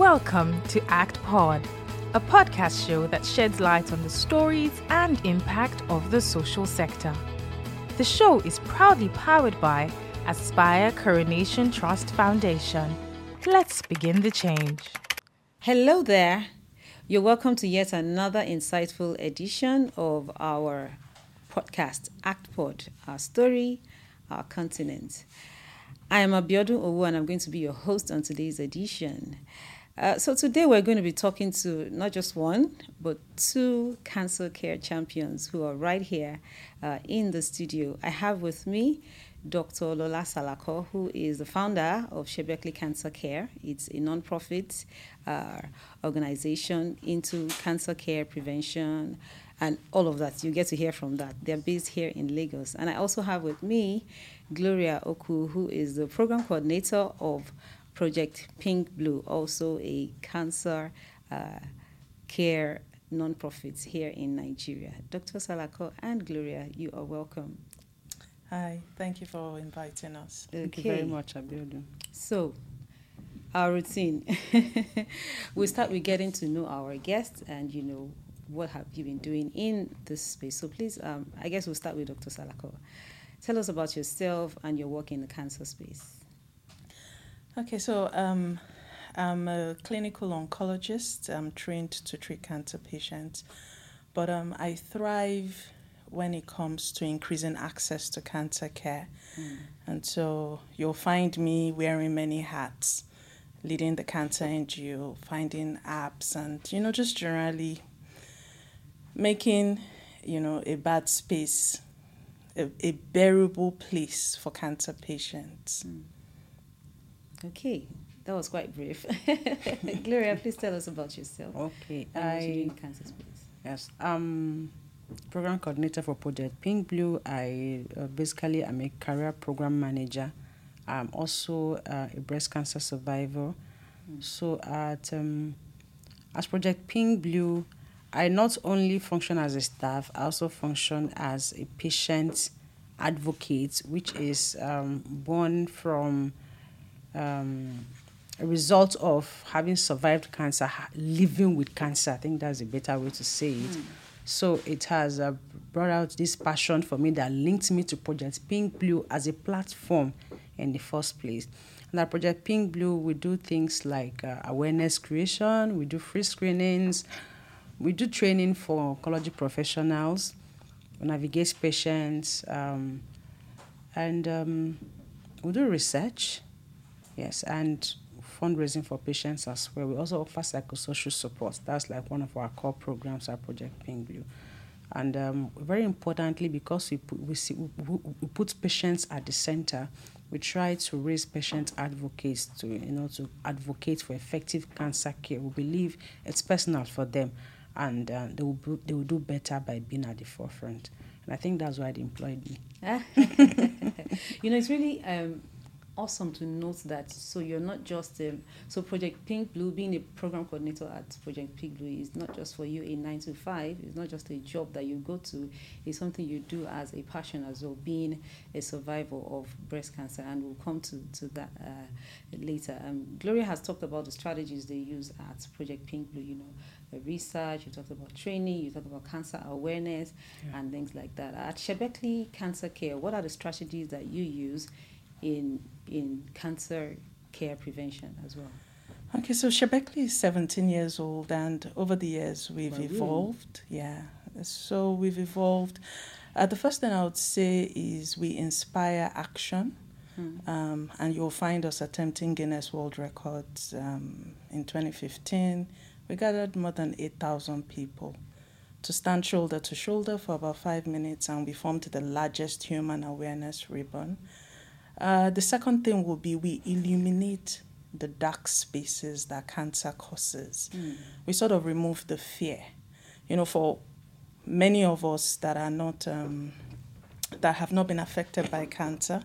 Welcome to Act Pod, a podcast show that sheds light on the stories and impact of the social sector. The show is proudly powered by Aspire Coronation Trust Foundation. Let's begin the change. Hello there. You're welcome to yet another insightful edition of our podcast, Act Pod, our story, our continent. I am Abiodun Owo and I'm going to be your host on today's edition. Uh, so today we're going to be talking to not just one, but two cancer care champions who are right here uh, in the studio. I have with me Dr. Lola Salako, who is the founder of Sebeccly Cancer Care. It's a non-profit uh, organization into cancer care prevention and all of that. You get to hear from that. They're based here in Lagos. And I also have with me Gloria Okwu, who is the program coordinator of Project Pink Blue, also a cancer uh, care nonprofit here in Nigeria. Dr. Salako and Gloria, you are welcome. Hi, thank you for inviting us. Thank you very much, Abiodun. So, our routine. we start with getting to know our guests and, you know, what have you been doing in this space. So, please, um, I guess we'll start with Dr. Salako. Tell us about yourself and your work in the cancer space. Okay, so um, I'm a clinical oncologist. I'm trained to treat cancer patients, but um, I thrive when it comes to increasing access to cancer care. Mm. And so you'll find me wearing many hats, leading the cancer NGO, finding apps, and you know, just generally making you know a bad space a, a bearable place for cancer patients. Mm. Okay, that was quite brief. Gloria, please tell us about yourself. Okay, I cancer space. Yes, um, program coordinator for Project Pink Blue. I uh, basically am a career program manager. I'm also uh, a breast cancer survivor. Mm. So at um, as Project Pink Blue, I not only function as a staff, I also function as a patient advocate, which is um, born from um, a result of having survived cancer, living with cancer. I think that's a better way to say it. Mm. So it has uh, brought out this passion for me that linked me to Project Pink Blue as a platform in the first place. And at Project Pink Blue, we do things like uh, awareness creation, we do free screenings, we do training for oncology professionals, we navigate patients, um, and um, we do research Yes, and fundraising for patients as well. We also offer psychosocial support. That's like one of our core programs at Project Pink Blue. And um, very importantly, because we put, we, see, we, we put patients at the center, we try to raise patient advocates to you know to advocate for effective cancer care. We believe it's personal for them, and uh, they will they will do better by being at the forefront. And I think that's why they employed me. you know, it's really um, awesome to note that. So you're not just um, so Project Pink Blue being a program coordinator at Project Pink Blue is not just for you a nine to five. It's not just a job that you go to. It's something you do as a passion as well. Being a survivor of breast cancer, and we'll come to to that uh, later. Um, Gloria has talked about the strategies they use at Project Pink Blue. You know. Research, you talked about training, you talked about cancer awareness yeah. and things like that. At Sebeccly Cancer Care, what are the strategies that you use in in cancer care prevention as well? Okay, so Sebeccly is 17 years old, and over the years we've well, evolved. Really? Yeah, so we've evolved. Uh, the first thing I would say is we inspire action, hmm. um, and you'll find us attempting Guinness World Records. Um, in 2015, we gathered more than 8,000 people to stand shoulder to shoulder for about five minutes, and we formed the largest human awareness ribbon. Uh, the second thing will be we illuminate the dark spaces that cancer causes. Mm. We sort of remove the fear. You know, for many of us that are not um, that have not been affected by cancer,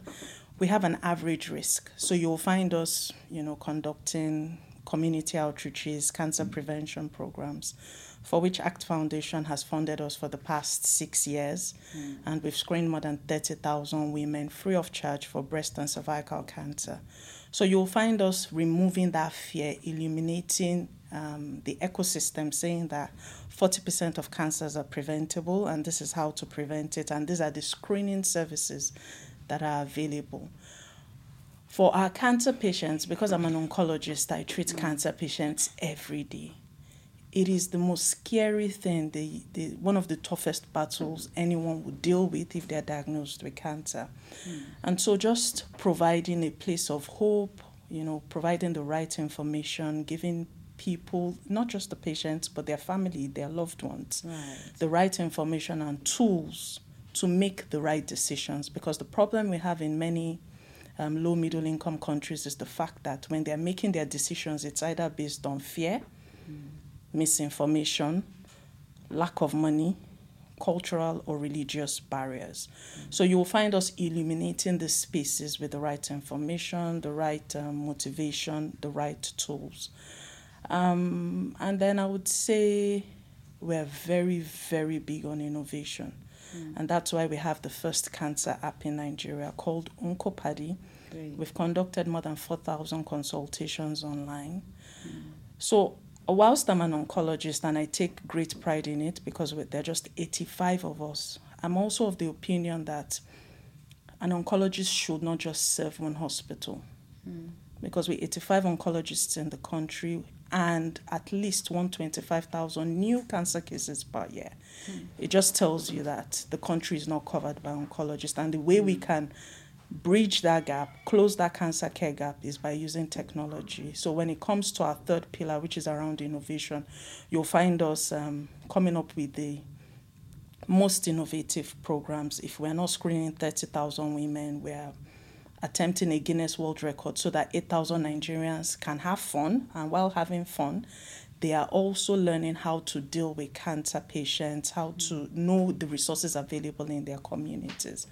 we have an average risk. So you'll find us, you know, conducting community outreaches, cancer prevention programs for which ACT Foundation has funded us for the past six years. Mm. And we've screened more than 30,000 women free of charge for breast and cervical cancer. So you'll find us removing that fear, illuminating um, the ecosystem, saying that 40% of cancers are preventable, and this is how to prevent it, and these are the screening services that are available. For our cancer patients, because I'm an oncologist, I treat mm. cancer patients every day. It is the most scary thing, the, the, one of the toughest battles anyone would deal with if they're diagnosed with cancer. Mm. And so, just providing a place of hope, you know, providing the right information, giving people, not just the patients, but their family, their loved ones, right. the right information and tools to make the right decisions. Because the problem we have in many um, low middle income countries is the fact that when they're making their decisions, it's either based on fear, mm. Misinformation, lack of money, cultural or religious barriers. So you will find us illuminating the spaces with the right information, the right um, motivation, the right tools. Um, and then I would say we're very, very big on innovation. Mm. And that's why we have the first cancer app in Nigeria called Oncopadi. We've conducted more than 4,000 consultations online. Mm. So, whilst I'm an oncologist and I take great pride in it because there are just 85 of us, I'm also of the opinion that an oncologist should not just serve one hospital. Mm. Because we're 85 oncologists in the country, and at least 125,000 new cancer cases per year. Mm. It just tells you that the country is not covered by oncologists. And the way mm. we hmm. can bridge that gap, close that cancer care gap, is by using technology. So when it comes to our third pillar, which is around innovation, you'll find us um, coming up with the most innovative programs. If we're not screening 30,000 women, we're attempting a Guinness World Record so that 8,000 Nigerians can have fun. And while having fun, they are also learning how to deal with cancer patients, how to know the resources available in their communities.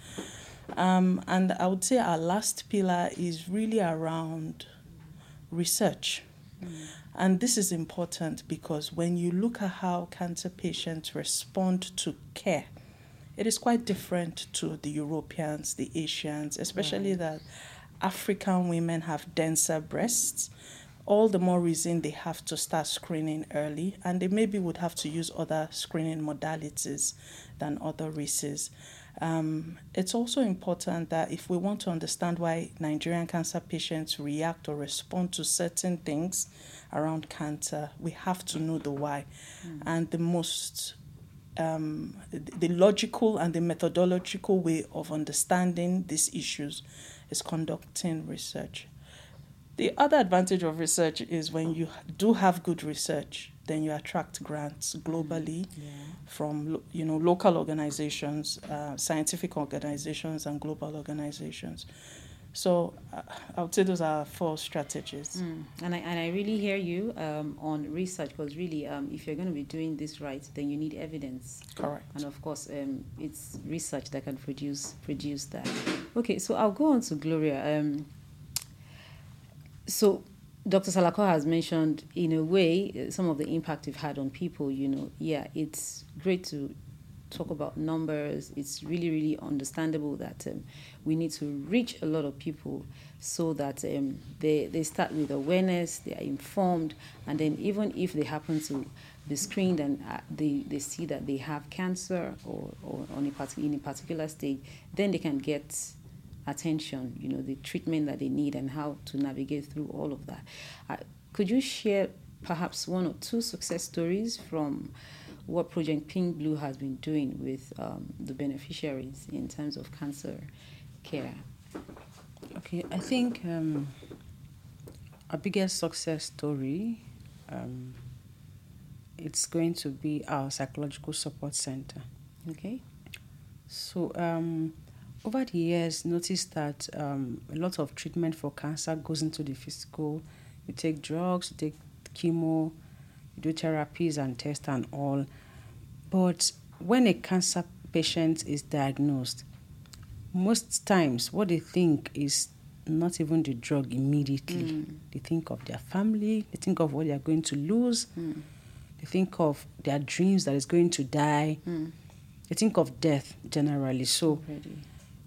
Um, and I would say our last pillar is really around research. Mm. And this is important because when you look at how cancer patients respond to care, it is quite different to the Europeans, the Asians, especially right. that African women have denser breasts. All the more reason they have to start screening early, and they maybe would have to use other screening modalities than other races. Um, it's also important that if we want to understand why Nigerian cancer patients react or respond to certain things around cancer, we have to know the why. Mm. And the most um, the logical and the methodological way of understanding these issues is conducting research. The other advantage of research is when you do have good research, then you attract grants globally yeah. from you know local organizations, uh, scientific organizations, and global organizations. So uh, I would say those are four strategies. Mm. And I and I really hear you um, on research because really, um, if you're going to be doing this right, then you need evidence. Correct. And of course, um, it's research that can produce produce that. Okay, so I'll go on to Gloria. Um, so Dr. Salako has mentioned, in a way, some of the impact we've had on people. You know, yeah, it's great to talk about numbers, it's really, really understandable that um, we need to reach a lot of people so that um, they, they start with awareness, they are informed, and then even if they happen to be screened and uh, they, they see that they have cancer or, or on a part- in a particular stage, then they can get attention, you know, the treatment that they need and how to navigate through all of that. Uh, could you share perhaps one or two success stories from what Project Pink Blue has been doing with um, the beneficiaries in terms of cancer care. Okay, I think um, our biggest success story um, it's going to be our psychological support center. Okay. So um, over the years, noticed that um, a lot of treatment for cancer goes into the physical. You take drugs, you take chemo, you do therapies and tests and all. But when a cancer patient is diagnosed, most times what they think is not even the drug immediately. Mm. They think of their family, they think of what they are going to lose, mm. they think of their dreams that is going to die, mm. they think of death generally. So,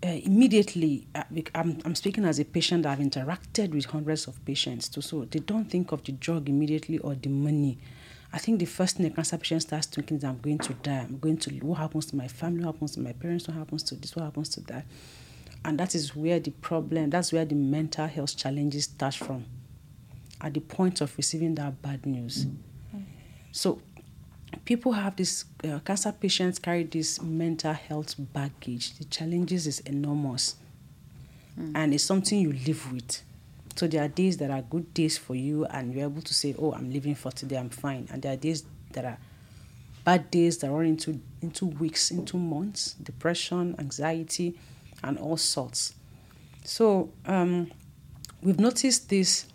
uh, immediately, uh, I'm, I'm speaking as a patient, I've interacted with hundreds of patients too, so they don't think of the drug immediately or the money. I think the first thing a cancer patient starts thinking is, I'm going to die. I'm going to, what happens to my family? What happens to my parents? What happens to this? What happens to that? And that is where the problem, that's where the mental health challenges start from, at the point of receiving that bad news. Mm-hmm. So people have this uh, cancer patients carry this mental health baggage. The challenges is enormous. Mm. and it's something you live with. So there are days that are good days for you and you're able to say oh i'm living for today i'm fine. And there are days that are bad days that run into into weeks into months depression anxiety and all sorts. So um, we've noticed this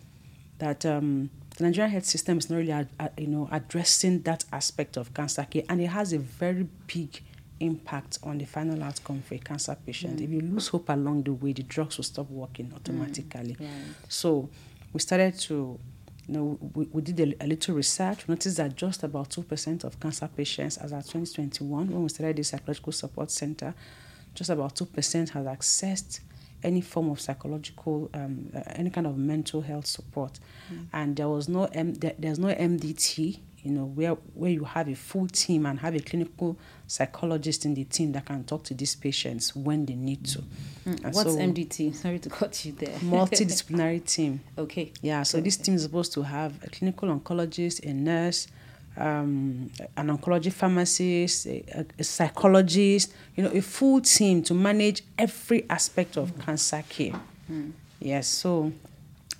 that um, the Nigerian health system is not really, ad, ad, you know, addressing that aspect of cancer care, and it has a very big impact on the final outcome for a cancer patient. Mm. If you lose hope along the way, the drugs will stop working automatically. Mm. Right. So we started to, you know, we, we did a, a, little research. We noticed that just about 2% of cancer patients, as at 2021, when we started the psychological support center, just about 2% has accessed any form of psychological, um, uh, any kind of mental health support. Mm. And there was no, M- there, there's no MDT, you know, where, where you have a full team and have a clinical psychologist in the team that can talk to these patients when they need to. Mm. What's so, MDT? Sorry to cut you there. multidisciplinary team. Okay. Yeah, so this team is supposed to have a clinical oncologist, a nurse, um, an oncology pharmacist, a, a, psychologist, you know, a full team to manage every aspect of mm. cancer care. Mm. Yes, so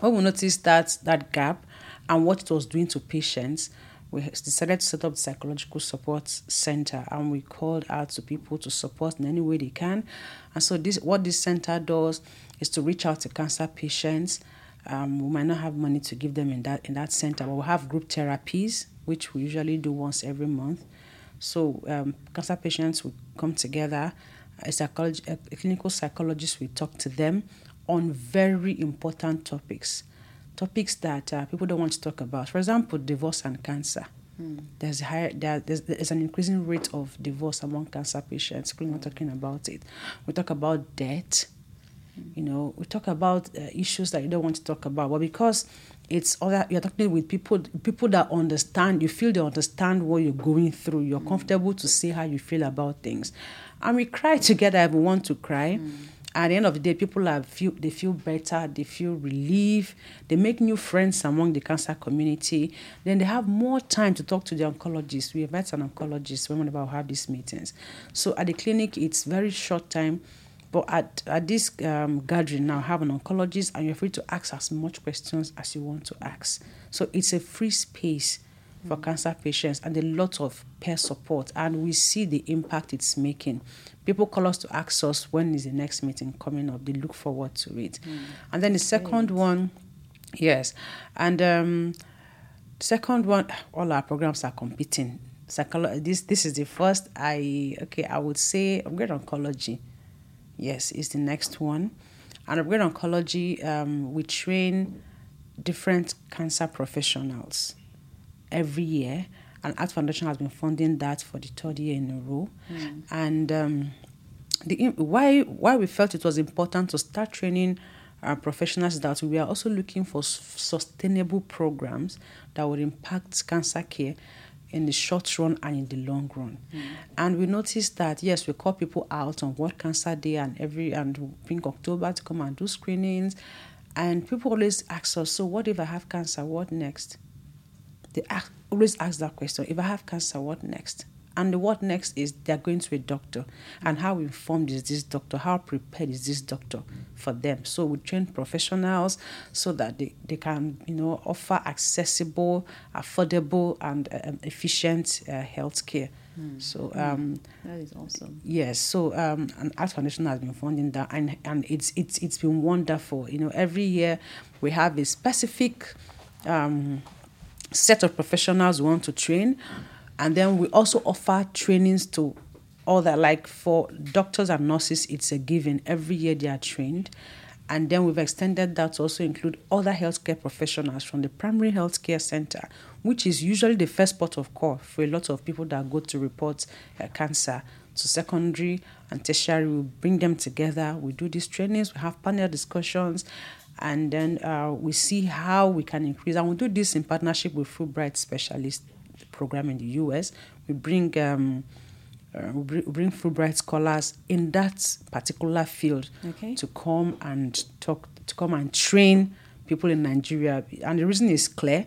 when we noticed that that gap and what it was doing to patients, we decided to set up the psychological support center and we called out to people to support in any way they can. And so this what this center does is to reach out to cancer patients. Um, we might not have money to give them in that in that center, but we have group therapies which we usually do once every month. So um, cancer patients will come together. A, psycholog- a clinical psychologist will talk to them on very important topics, topics that uh, people don't want to talk about. For example, divorce and cancer. Hmm. There's, higher, there, there's, there's an increasing rate of divorce among cancer patients. We're not talking about it. We talk about debt. Hmm. You know, we talk about uh, issues that you don't want to talk about. But because it's other you're talking with people people that understand you feel they understand what you're going through you're mm. comfortable to say how you feel about things and we cry together if we want to cry mm. at the end of the day people are feel they feel better they feel relief they make new friends among the cancer community then they have more time to talk to the oncologist we invite an oncologist whenever we have these meetings so at the clinic it's very short time but at, at this um, gathering now, I have an oncologist, and you're free to ask as much questions as you want to ask. So it's a free space for mm. cancer patients and a lot of peer support. And we see the impact it's making. People call us to ask us when is the next meeting coming up. They look forward to it. Mm. And then the second Great. one, yes. And um, second one, all our programs are competing. Psycholo- this this is the first I okay I would say I'm great oncology Yes, is the next one. And Upgrade Oncology, um, we train different cancer professionals every year. And ACT Foundation has been funding that for the third year in a row. Mm. And um, the why why we felt it was important to start training our professionals that we are also looking for sustainable programs that would impact cancer care in the short run and in the long run. Mm. And we noticed that yes, we call people out on World Cancer Day and every and think October to come and do screenings. And people always ask us, so what if I have cancer? What next? They ask, always ask that question. If I have cancer, what next? And the what next is they're going to a doctor. And how informed is this doctor? How prepared is this doctor for them? So we train professionals so that they, they can, you know, offer accessible, affordable, and um, efficient uh, health care. Mm. So hmm. um, that is awesome. Yes. So um, an ACT Foundation has been funding that, and and it's it's it's been wonderful. You know, every year we have a specific um, set of professionals we want to train. And then we also offer trainings to other, like for doctors and nurses, it's a given. Every year they are trained. And then we've extended that to also include other healthcare professionals from the primary healthcare center, which is usually the first port of call for a lot of people that go to report uh, cancer to secondary and tertiary. We bring them together. We do these trainings. We have panel discussions, and then uh, we see how we can increase. And we do this in partnership with Fulbright Specialist Program in the U.S. We bring um, uh, we bring Fulbright scholars in that particular field Okay. to come and talk, to come and train people in Nigeria. And the reason is clear.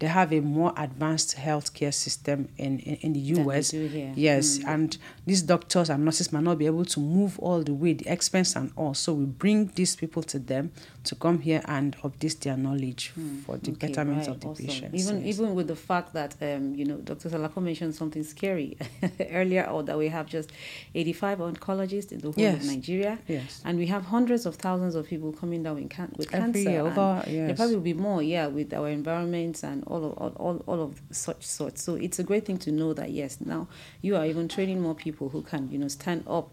They have a more advanced healthcare system in, in, in the US. Yes, and these doctors and nurses might not be able to move all the way, the expense and all. So we bring these people to them to come here and update their knowledge for the Okay, betterment right, of the awesome. patients. Even yes. even with the fact that um, you know, Dr. Salako mentioned something scary earlier, or that we have just 85 oncologists in the whole of Nigeria, Yes. and we have hundreds of thousands of people coming down with, can- with Every cancer. year, over- There probably will be more, yeah, with our environments and all of all, all, all of such sorts. So it's a great thing to know that yes, now you are even training more people who can you know stand up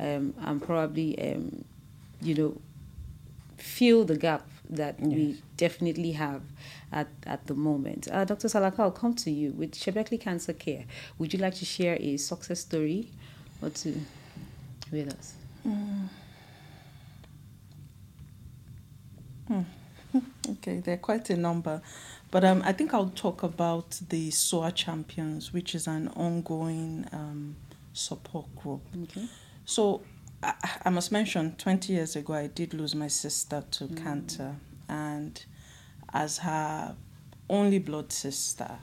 um, and probably um, you know fill the gap that we definitely have at, at the moment. Uh, Dr. Salako, I'll come to you. With Sebeccly Cancer Care, would you like to share a success story or two with us? Okay, there are quite a number, but um, I think I'll talk about the SOA Champions, which is an ongoing um, support group. Okay. So I, I must mention, 20 years ago, I did lose my sister to Mm. cancer, and as her only blood sister,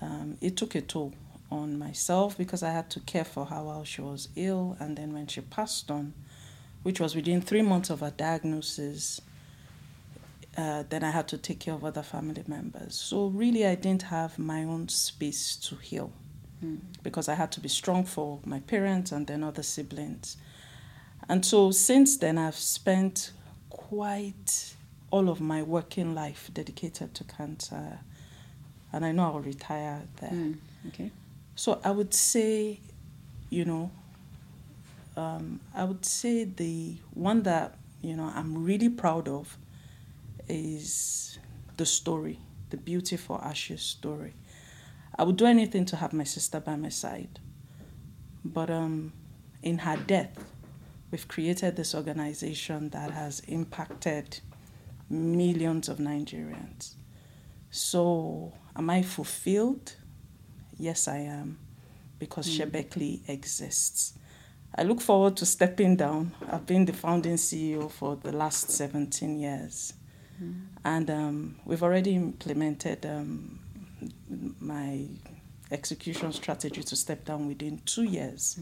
um, it took a toll on myself because I had to care for her while she was ill, and then when she passed on, which was within three months of her diagnosis, uh, then I had to take care of other family members. So really, I didn't have my own space to heal because I had to be strong for my parents and then other siblings. And so since then, I've spent quite all of my working life dedicated to cancer, and I know I'll retire there. Mm, okay. So I would say, you know, um, I would say the one that you know I'm really proud of is the story, the beautiful Ashes story. I would do anything to have my sister by my side, but um, in her death, we've created this organization that has impacted millions of Nigerians. So, am I fulfilled? Yes, I am, because Sebeccly exists. I look forward to stepping down. I've been the founding CEO for the last 17 years. And um, we've already implemented um, my execution strategy to step down within two years.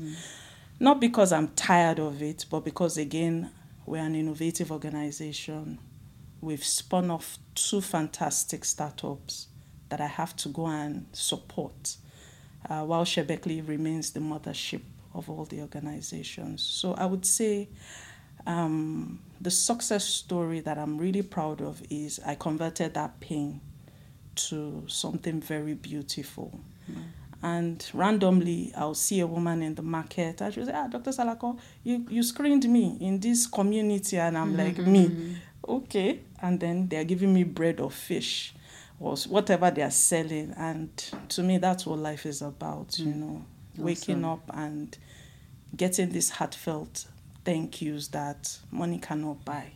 Not because I'm tired of it, but because, again, we're an innovative organization. We've spun off two fantastic startups that I have to go and support, uh, while Sebeccly remains the mothership of all the organizations. So I would say um, the success story that I'm really proud of is I converted that pain to something very beautiful. And randomly, I'll see a woman in the market. and she'll say, Ah, Dr. Salako, you, you screened me in this community. And I'm like, Me? Okay. And then they're giving me bread or fish or whatever they're selling. And to me, that's what life is about, you know, waking Awesome. up and getting these heartfelt thank yous that money cannot buy.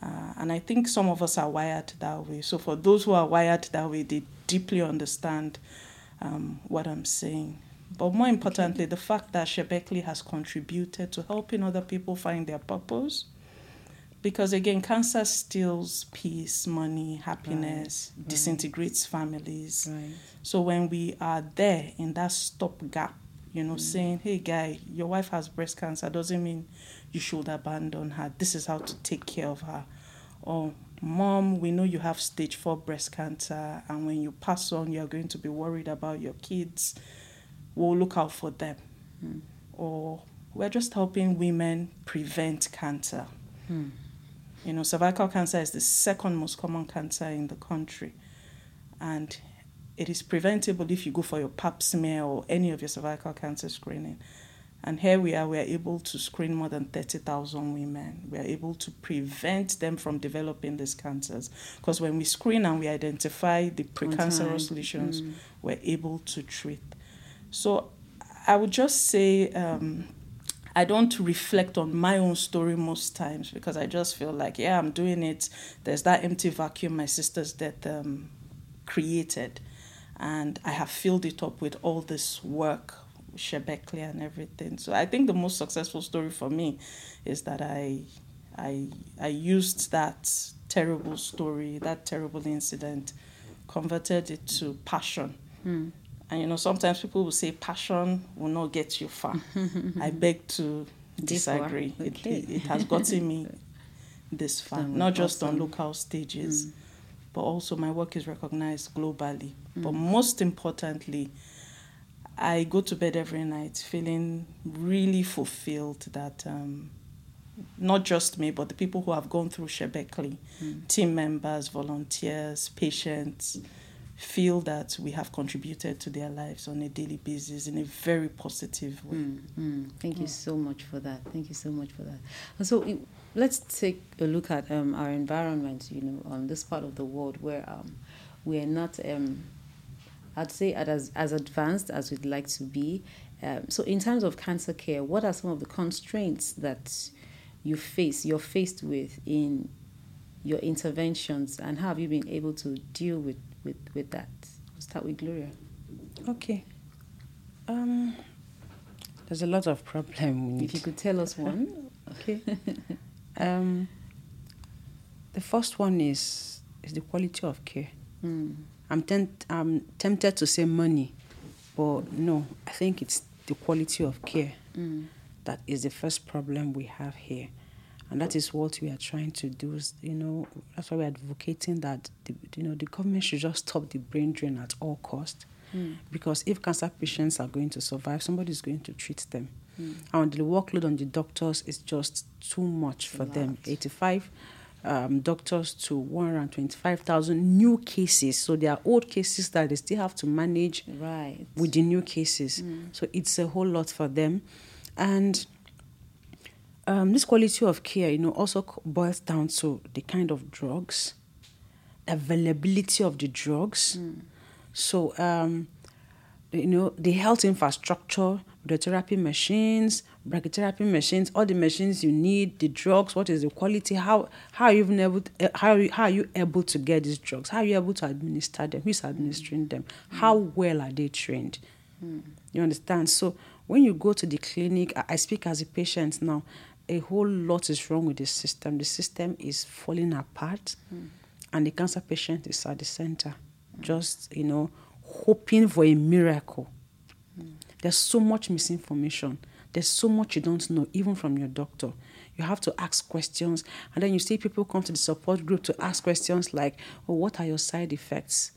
Uh, and I think some of us are wired that way. So for those who are wired that way, they deeply understand um, what I'm saying. But more importantly, the fact that Sebeccly has contributed to helping other people find their purpose. Because again, cancer steals peace, money, happiness, right. disintegrates families. Right. So when we are there in that stopgap, you know, saying, "Hey, guy, your wife has breast cancer," doesn't mean you should abandon her. This is how to take care of her. Or, mom, we know you have stage four breast cancer, and when you pass on, you are going to be worried about your kids. We'll look out for them. Hmm. Or we're just helping women prevent cancer. Hmm. You know, cervical cancer is the second most common cancer in the country. And it is preventable if you go for your pap smear or any of your cervical cancer screening. And here we are, we are able to screen more than 30,000 women. We are able to prevent them from developing these cancers. Because when we screen and we identify the precancerous lesions, we're able to treat. So I would just say um, I don't reflect on my own story most times because I just feel like, yeah, I'm doing it. There's that empty vacuum my sister's death um, created. And I have filled it up with all this work, Sebeccly and everything. So I think the most successful story for me is that I, I, I used that terrible story, that terrible incident, converted it to passion. Mm and you know, sometimes people will say passion will not get you far. I beg to disagree. Okay. It, it, has gotten me this far, not just awesome. on local stages, mm. but also my work is recognized globally. Mm. But most importantly, I go to bed every night feeling really fulfilled that um, not just me, but the people who have gone through Sebeccly, mm. team members, volunteers, patients feel that we have contributed to their lives on a daily basis in a very positive way. Mm, mm. Thank you so much for that. Thank you so much for that. And so let's take a look at um, our environment, you know, on this part of the world where um, we are not, um, I'd say, as, as advanced as we'd like to be. Um, so in terms of cancer care, what are some of the constraints that you face, you're faced with in your interventions and how have you been able to deal with with with that? We'll start with Gloria. Okay. Um, there's a lot of problem. If you could tell us one, okay. um, the first one is is the quality of care. Mm. I'm tent, I'm tempted to say money, but no, I think it's the quality of care mm. that is the first problem we have here and that is what we are trying to do. You know, that's why we're advocating that the, you know the government should just stop the brain drain at all cost, mm. because if cancer patients are going to survive, somebody is going to treat them, mm. and the workload on the doctors is just too much for them. Eighty-five. Um, doctors to 125,000 new cases. So there are old cases that they still have to manage right. with the new cases. Mm. So it's a whole lot for them. And um, this quality of care, you know, also boils down to the kind of drugs, availability of the drugs. Mm. So, um, you know, the health infrastructure, the therapy machines, brachytherapy machines, all the machines you need, the drugs, what is the quality, how how are you even able to, how, how are you able to get these drugs? How are you able to administer them? Who's administering them? How well are they trained? Mm. You understand? So when you go to the clinic, I, I speak as a patient now a whole lot is wrong with the system. The system is falling apart, mm. and the cancer patient is at the center, mm. just you know, hoping for a miracle. Mm. There's so much misinformation. There's so much you don't know, even from your doctor. You have to ask questions, and then you see people come to the support group to ask questions like, "Oh, what are your side effects?"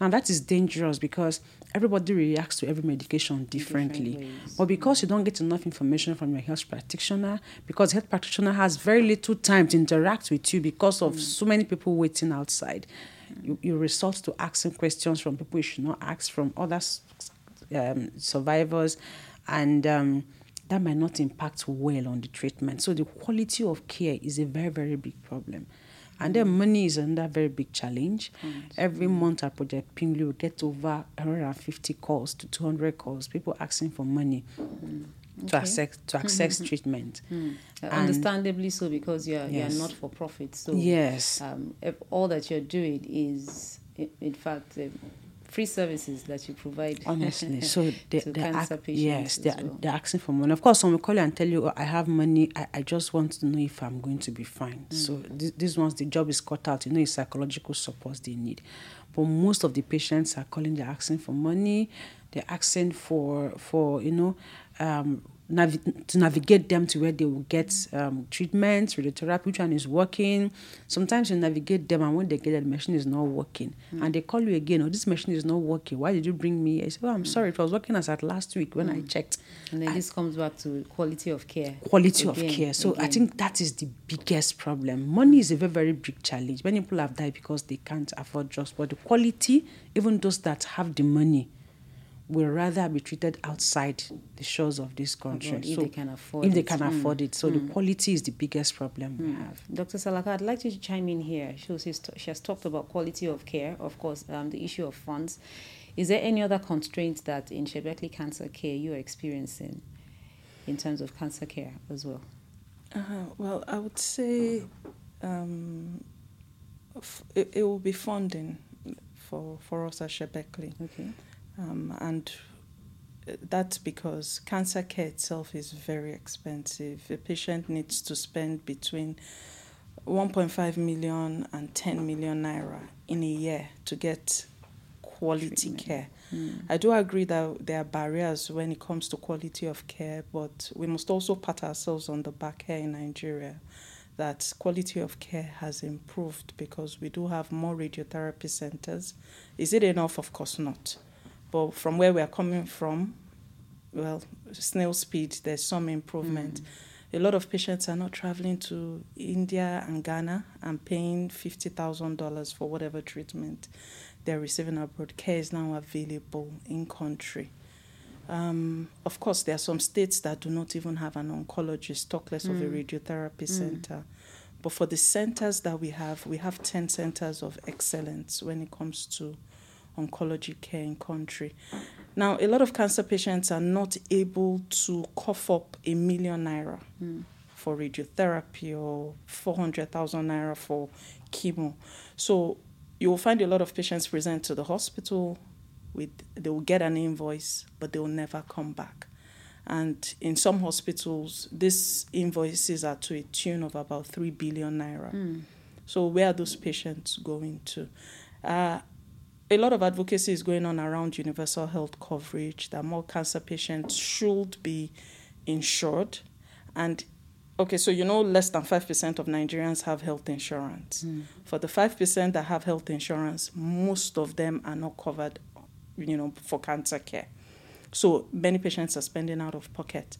Now that is dangerous because everybody reacts to every medication differently. but because you don't get enough information from your health practitioner, because health practitioner has very little time to interact with you because of mm. so many people waiting outside, you, you resort to asking questions from people you should not ask from other um, survivors, and um, that might not impact well on the treatment. So the quality of care is a very very big problem. And then money is another very big challenge. Mm. Every month at Project Pink Blue, we get over 150 calls to 200 calls, people asking for money. Mm. To access to access treatment, mm. uh, understandably so because you're yes. you're not for profit. So yes, um, all that you're doing is, in fact, um, free services that you provide. Honestly, so they, to cancer ac- patients. Yes, they're, well. they're asking for money. Of course, some will call you and tell you, oh, I have money. I, I just want to know if I'm going to be fine. Mm. So this, this ones, the job is cut out. You know, it's psychological support they need. But most of the patients are calling. They're asking for money. They're asking for for you know. Um, Navi- to navigate them to where they will get um, treatment, radiotherapy, which one is working. Sometimes you navigate them, and when they get that the machine is not working, mm. and they call you again, oh, this machine is not working. Why did you bring me? I say, oh, I'm mm. sorry, it was working as at last week when mm. I checked. And then I, this comes back to quality of care. Quality again, of care. So again. I think that is the biggest problem. Money is a very, very big challenge. Many people have died because they can't afford drugs, but the quality, even those that have the money, will rather be treated outside the shores of this country. Abroad, if so they can afford if they it. can Mm. afford it. So the quality is the biggest problem we have. Dr. Salako, I'd like you to chime in here. She, she's t- she has talked about quality of care, of course, um, the issue of funds. Is there any other constraints that in Sebeccly Cancer Care you're experiencing in terms of cancer care as well? Uh, well, I would say um, f- it, it will be funding for, for us at Sebeccly. Okay. Um, and that's because cancer care itself is very expensive. A patient needs to spend between 1.5 million and 10 million naira in a year to get quality Treatment. care. Mm. I do agree that there are barriers when it comes to quality of care, but we must also pat ourselves on the back here in Nigeria that quality of care has improved because we do have more radiotherapy centers. Is it enough? Of course not. But from where we are coming from, well, snail speed, there's some improvement. Mm. A lot of patients are not traveling to India and Ghana and paying $50,000 for whatever treatment they're receiving abroad. Care is now available in country. Um, of course, there are some states that do not even have an oncologist, talk less of a mm. radiotherapy mm. center. But for the centers that we have, we have 10 centers of excellence when it comes to oncology care in country. Now, a lot of cancer patients are not able to cough up a million naira for radiotherapy or 400,000 naira for chemo. So you will find a lot of patients present to the hospital with they will get an invoice, but they will never come back. And in some hospitals, these invoices are to a tune of about 3 billion naira. So where are those patients going to? Uh, a lot of advocacy is going on around universal health coverage that more cancer patients should be insured. And okay, so you know less than 5% of Nigerians have health insurance. For the 5% that have health insurance, most of them are not covered, you know, for cancer care. So many patients are spending out of pocket.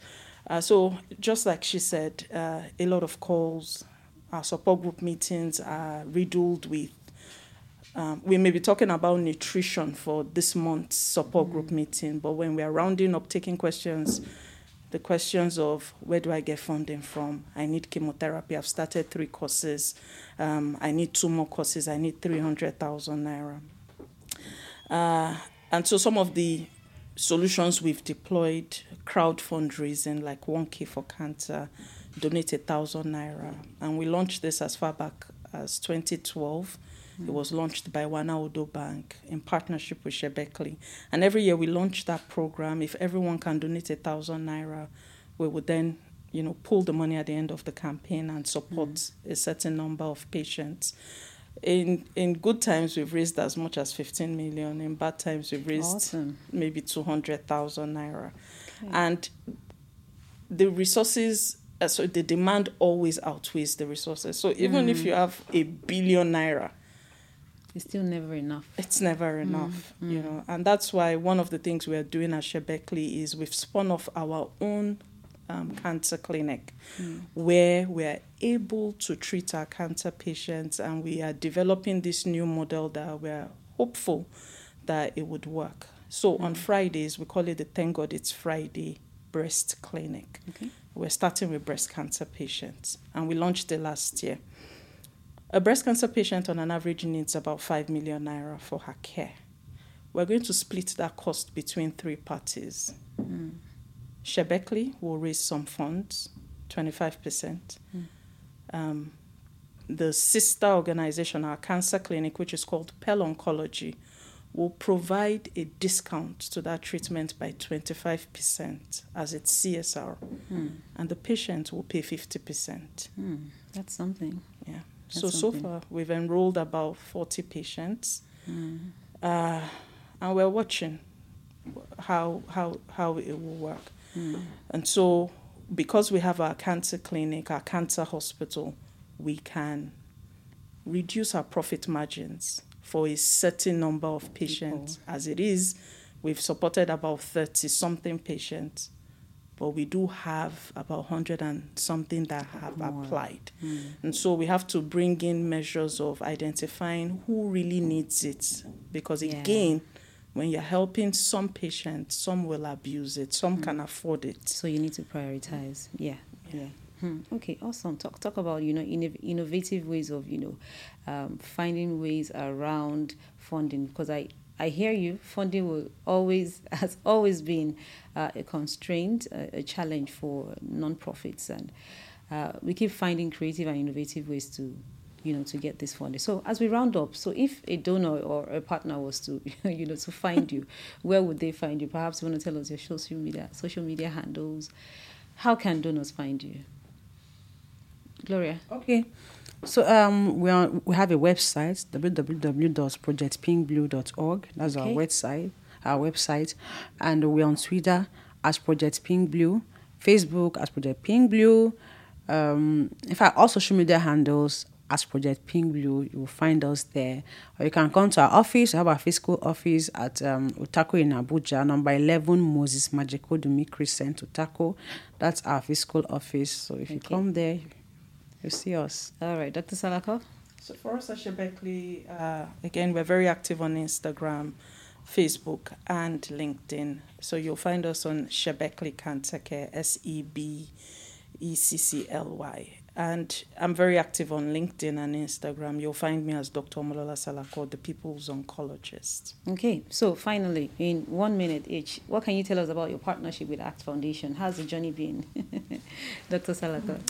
Uh, so just like she said, uh, a lot of calls, our support group meetings are riddled with um, we may be talking about nutrition for this month's support group meeting, but when we are rounding up, taking questions, the questions of where do I get funding from? I need chemotherapy. I've started three courses. Um, I need two more courses. I need 300,000 naira. Uh, and so some of the solutions we've deployed, crowd fundraising like 1K for cancer, donate a thousand naira. And we launched this as far back as 2012. It was launched by Wana Odo Bank in partnership with Sebeccly. And every year we launch that program. If everyone can donate a thousand naira, we would then, you know, pull the money at the end of the campaign and support a certain number of patients. In in good times we've raised as much as 15 million. In bad times we've raised Awesome. maybe 200,000 naira. And the resources, uh, so the demand always outweighs the resources. So even if you have a billion naira, It's still never enough. it's never mm, enough, you mm. know. And that's why one of the things we are doing at Sebeccly is we've spun off our own um, cancer clinic mm. where we are able to treat our cancer patients and we are developing this new model that we're hopeful that it would work. So on Fridays, we call it the Thank God It's Friday Breast Clinic. Okay. We're starting with breast cancer patients and we launched it last year. A breast cancer patient on an average needs about 5 million naira for her care. We're going to split that cost between three parties. Sebeccly will raise some funds, 25%. Um, the sister organization, our cancer clinic, which is called Pell Oncology, will provide a discount to that treatment by 25% as its CSR, and the patient will pay 50%. Hmm. That's something. That's so so far we've enrolled about forty patients, uh, and we're watching how how how it will work. And so, because we have our cancer clinic, our cancer hospital, we can reduce our profit margins for a certain number of patients. As it is, we've supported about thirty something patients. But we do have about 100 and something that have applied. And so we have to bring in measures of identifying who really needs it. Because Yeah. again, when you're helping some patients, some will abuse it, some mm. can afford it. So you need to prioritize. Yeah, yeah. yeah. Hmm. Okay, awesome. Talk talk about you know innovative ways of you know um, finding ways around funding because I I hear you. Funding will always has always been uh, a constraint, a, a, challenge for nonprofits, and uh, we keep finding creative and innovative ways to you know to get this funding. So as we round up, so if a donor or a partner was to you know to find you, where would they find you? Perhaps you want to tell us your social media social media handles. How can donors find you? Gloria. Okay. So um, we are, we have a website www.projectpinkblue.org. That's okay. our website. Our website, and we're on Twitter as Project Pink Blue, Facebook as Project Pink Blue. Um, in fact, all social media handles as Project Pink Blue. You will find us there. Or you can come to our office. We have our physical office at um, Utako in Abuja, number 11 Moses Majekodunmi Crescent, Utako. That's our physical office. So if okay. you come there, you see us. All right, Dr. Salako. So for us at Sebeccly, uh, again, we're very active on Instagram, Facebook, and LinkedIn. So you'll find us on Sebeccly Cancer Care, S E B E C C L Y. And I'm very active on LinkedIn and Instagram. You'll find me as Dr. Omolola Salako, the people's oncologist. Okay, so finally, in one minute each, what can you tell us about your partnership with ACT Foundation? How's the journey been, Dr. Salako? Uh,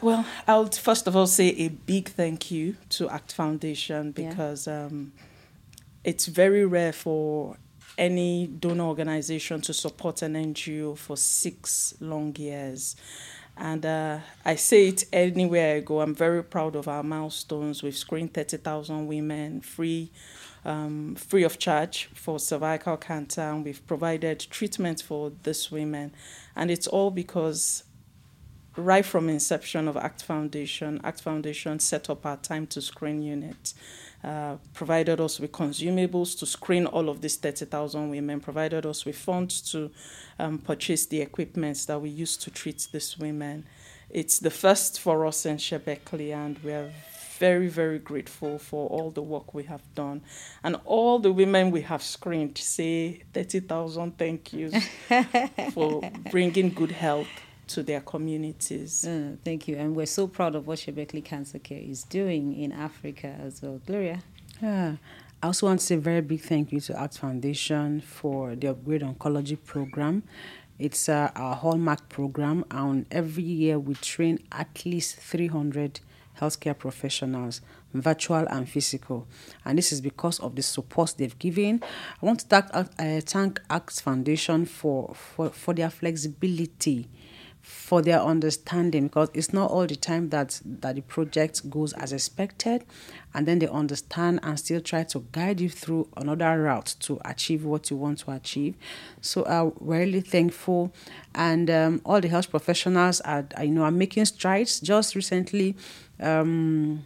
well, I'll first of all say a big thank you to ACT Foundation because yeah. um, it's very rare for any donor organization to support an NGO for six long years. And uh, I say it anywhere I go. I'm very proud of our milestones. We've screened 30,000 women free, um, free of charge for cervical cancer, and we've provided treatment for these women. And it's all because right from inception of ACT Foundation, ACT Foundation set up our time to screen unit, uh, provided us with consumables to screen all of these 30,000 women, provided us with funds to um, purchase the equipment that we use to treat these women. It's the first for us in Sebeccly, and we are very, very grateful for all the work we have done. And all the women we have screened say 30,000 thank yous for bringing good health to their communities. Uh, thank you. And we're so proud of what Sebeccly Cancer Care is doing in Africa as well. Gloria? Yeah. I also want to say a very big thank you to ACT Foundation for the Upgrade Oncology Program. It's uh, our hallmark program, and every year we train at least 300 healthcare professionals, virtual and physical. And this is because of the support they've given. I want to thank, uh, thank ACT Foundation for, for, for their flexibility for their understanding because it's not all the time that that the project goes as expected and then they understand and still try to guide you through another route to achieve what you want to achieve. So i'm really thankful. And um, all the health professionals are, are, you know are making strides. Just recently um,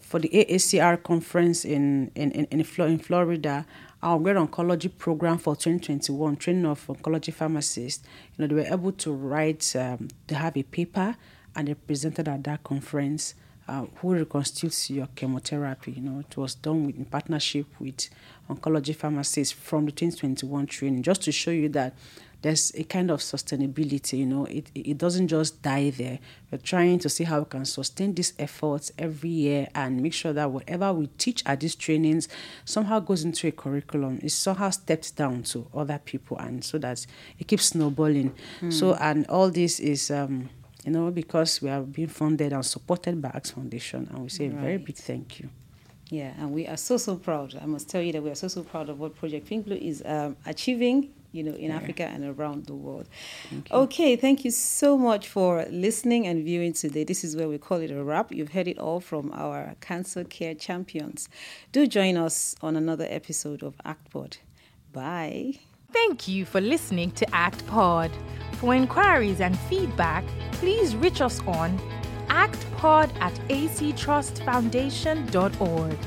for the AACR conference in in, in, in Florida our Great Oncology Program for 2021, training of oncology pharmacists, you know, they were able to write, um, they have a paper and they presented at that conference uh, who reconstitutes your chemotherapy. You know, it was done with, in partnership with oncology pharmacists from the 2021 training, just to show you that there's a kind of sustainability, you know, it, it doesn't just die there. We're trying to see how we can sustain these efforts every year and make sure that whatever we teach at these trainings somehow goes into a curriculum. It somehow steps down to other people and so that it keeps snowballing. Mm. So, and all this is, um, you know, because we are being funded and supported by ACT Foundation, and we say right. a very big thank you. Yeah, and we are so, so proud. I must tell you that we are so, so proud of what Project Pink Blue is um, achieving you know, in yeah. Africa and around the world. Thank okay, thank you so much for listening and viewing today. This is where we call it a wrap. You've heard it all from our cancer care champions. Do join us on another episode of ActPod. Bye. Thank you for listening to ActPod. For inquiries and feedback, please reach us on actpod at actrustfoundation.org.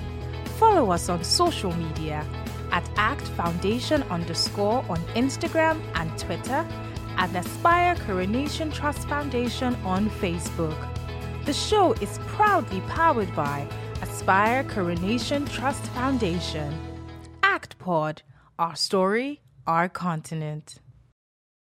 Follow us on social media at Act Foundation underscore on Instagram and Twitter, and Aspire Coronation Trust Foundation on Facebook. The show is proudly powered by Aspire Coronation Trust Foundation ActPod, our story, our continent.